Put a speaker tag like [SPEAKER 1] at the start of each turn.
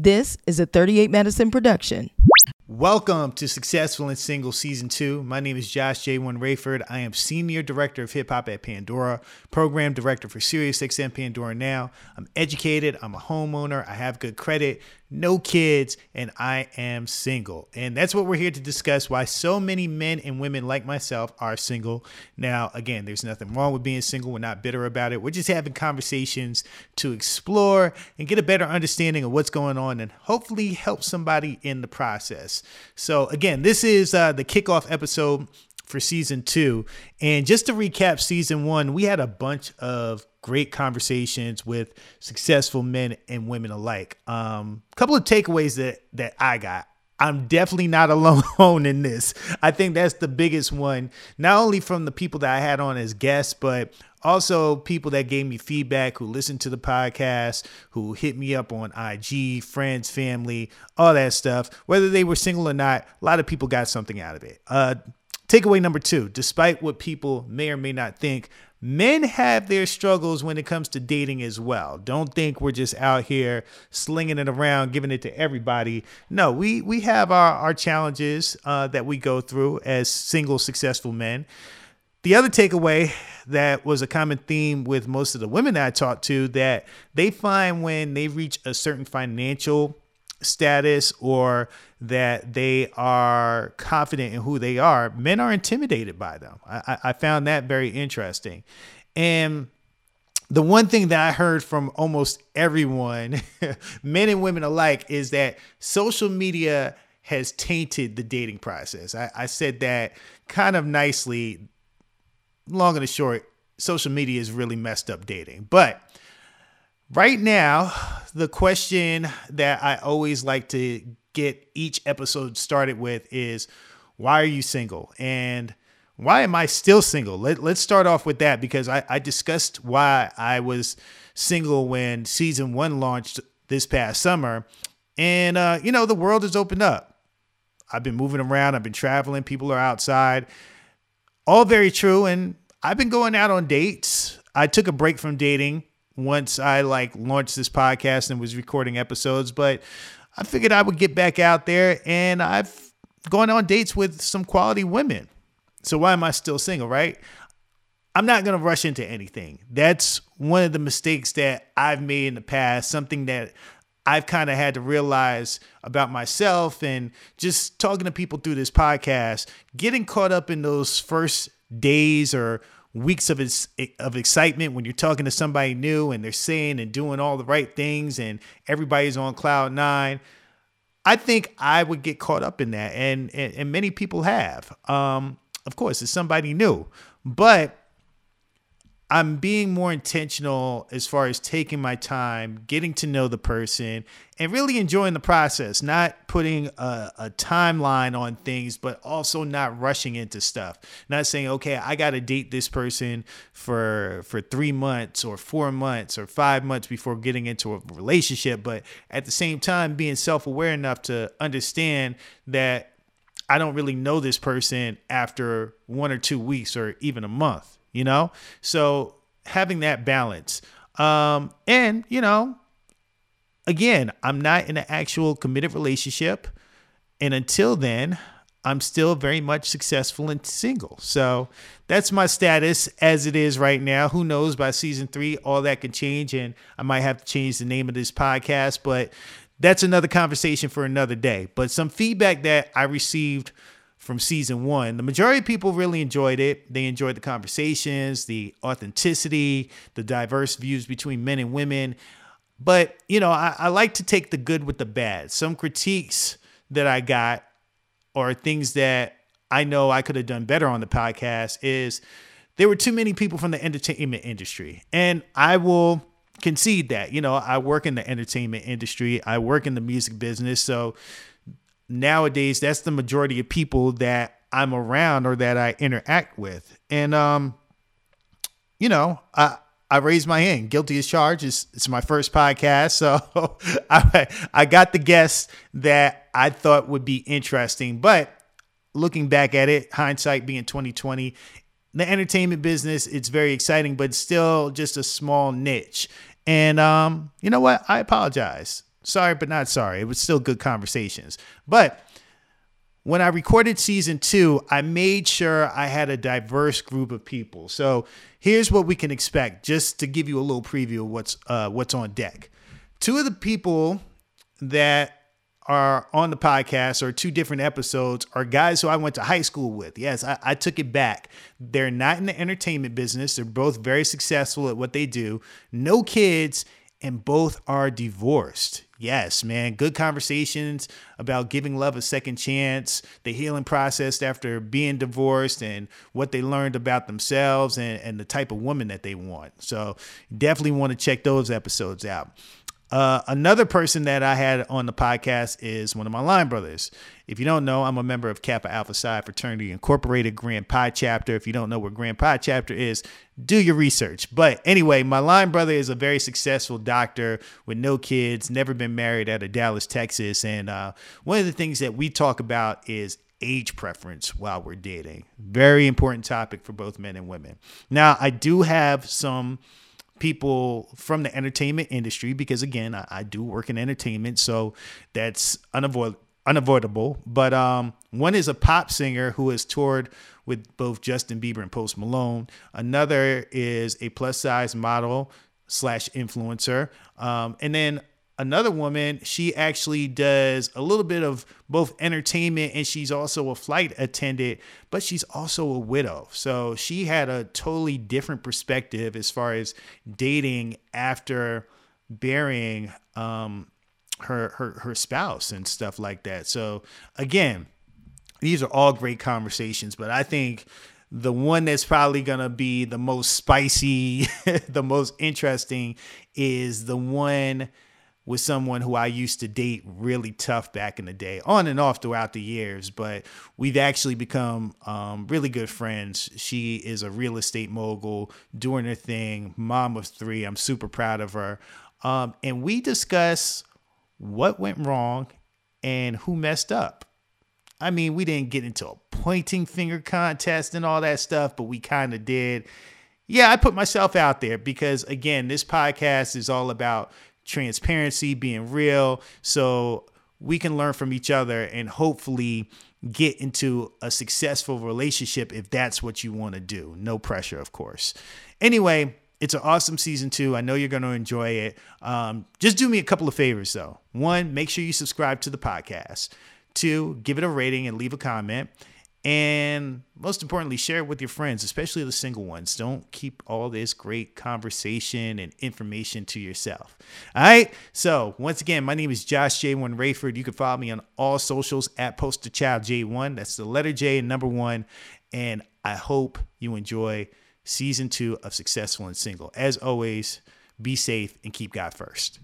[SPEAKER 1] This is a 38 Medicine production.
[SPEAKER 2] Welcome to Successful and Single Season 2. My name is Josh J1 Raiford. I am Senior Director of Hip Hop at Pandora, Program Director for SiriusXM Pandora Now. I'm educated, I'm a homeowner, I have good credit, no kids, and I am single. And that's what we're here to discuss why so many men and women like myself are single. Now, again, there's nothing wrong with being single. We're not bitter about it. We're just having conversations to explore and get a better understanding of what's going on and hopefully help somebody in the process. So, again, this is uh, the kickoff episode for season two. And just to recap season one, we had a bunch of great conversations with successful men and women alike. A um, couple of takeaways that that I got. I'm definitely not alone in this. I think that's the biggest one, not only from the people that I had on as guests, but also people that gave me feedback, who listened to the podcast, who hit me up on IG, friends, family, all that stuff. Whether they were single or not, a lot of people got something out of it. Uh, takeaway number two despite what people may or may not think, men have their struggles when it comes to dating as well. Don't think we're just out here slinging it around, giving it to everybody. No, we we have our our challenges uh, that we go through as single successful men. The other takeaway that was a common theme with most of the women I talked to that they find when they reach a certain financial status or that they are confident in who they are, men are intimidated by them. I, I found that very interesting. And the one thing that I heard from almost everyone, men and women alike, is that social media has tainted the dating process. I, I said that kind of nicely. Long and short, social media has really messed up dating. But right now, the question that I always like to get each episode started with is why are you single? And why am I still single? Let, us start off with that because I, I discussed why I was single when season one launched this past summer. And, uh, you know, the world has opened up. I've been moving around, I've been traveling, people are outside. All very true. And I've been going out on dates. I took a break from dating once I like launched this podcast and was recording episodes, but I figured I would get back out there and I've gone on dates with some quality women. So why am I still single, right? I'm not going to rush into anything. That's one of the mistakes that I've made in the past, something that I've kind of had to realize about myself and just talking to people through this podcast, getting caught up in those first days or weeks of of excitement when you're talking to somebody new and they're saying and doing all the right things and everybody's on cloud nine. I think I would get caught up in that, and and, and many people have. Um, of course, it's somebody new, but I'm being more intentional as far as taking my time, getting to know the person, and really enjoying the process, not putting a, a, timeline on things, but also not rushing into stuff. Not saying, okay, I got to date this person for for three months or four months or five months before getting into a relationship, but at the same time being self-aware enough to understand that I don't really know this person after one or two weeks or even a month you know? So having that balance. Um, and, you know, again, I'm not in an actual committed relationship. And until then, I'm still very much successful and single. So that's my status as it is right now. Who knows by season three, all that can change. And I might have to change the name of this podcast, but that's another conversation for another day. But some feedback that I received from season one. The majority of people really enjoyed it. They enjoyed the conversations, the authenticity, the diverse views between men and women. But, you know, I, I like to take the good with the bad. Some critiques that I got or things that I know I could have done better on the podcast is there were too many people from the entertainment industry. And I will concede that. You know, I work in the entertainment industry, I work in the music business. So nowadays that's the majority of people that I'm around or that I interact with. And um, you know, I I raised my hand. Guilty as charged. It's, it's my first podcast, so I I got the guests that I thought would be interesting. But looking back at it, hindsight being 2020, the entertainment business it's very exciting, but still just a small niche. And um, you know what? I apologize. Sorry, but not sorry. It was still good conversations. But when I recorded season two, I made sure I had a diverse group of people. So here's what we can expect, just to give you a little preview of what's uh, what's on deck. Two of the people that are on the podcast or two different episodes are guys who I went to high school with. Yes, I, I, took it back. They're not in the entertainment business. They're both very successful at what they do. No kids, and both are divorced. Yes, man. Good conversations about giving love a second chance, the healing process after being divorced, and what they learned about themselves and, and the type of woman that they want. So, definitely want to check those episodes out. Uh, another person that I had on the podcast is one of my line brothers. If you don't know, I'm a member of Kappa Alpha Psi Fraternity Incorporated Grand Pi chapter. If you don't know what Grand Pi chapter is, do your research. But anyway, my line brother is a very successful doctor with no kids, never been married out of Dallas, Texas. And uh, one of the things that we talk about is age preference while we're dating. Very important topic for both men and women. Now, I do have some people from the entertainment industry because again I, I do work in entertainment so that's unavoidable unavoidable. But um, one is a pop singer who has toured with both justin bieber and post malone. Another is a plus size model slash influencer. Um, and then another woman, she actually does a little bit of both entertainment and she's also a flight attendant, but she's also a widow. So she had a totally different perspective as far as dating after burying um, her, her her spouse and stuff like that. So again, these are all great conversations, but I think the one that's probably going to be the most spicy, the most interesting is the one with someone who I used to date really tough back in the day, on and off throughout the years, but we've actually become um, really good friends. She is a real estate mogul, doing her thing, mom of three. I'm super proud of her. Um, and we discuss what went wrong and who messed up. I mean, we didn't get into a pointing finger contest and all that stuff, but we kind of did. Yeah, I put myself out there because, again, this podcast is all about transparency, being real. So we can learn from each other and hopefully get into a successful relationship if that's what you want to do. No pressure, of course. Anyway, it's an awesome season two. I know you're going to enjoy it. Um, just do me a couple of favors, though. One, make sure you subscribe to the podcast. Two, give it a rating and leave a comment. And most importantly, share it with your friends, especially the single ones. Don't keep all this great conversation and information to yourself. All right. So, once again, my name is Josh J1 Raiford. You can follow me on all socials at Poster Child J1. That's the letter J and number one. And I hope you enjoy season two of Successful and Single. As always, be safe and keep God first.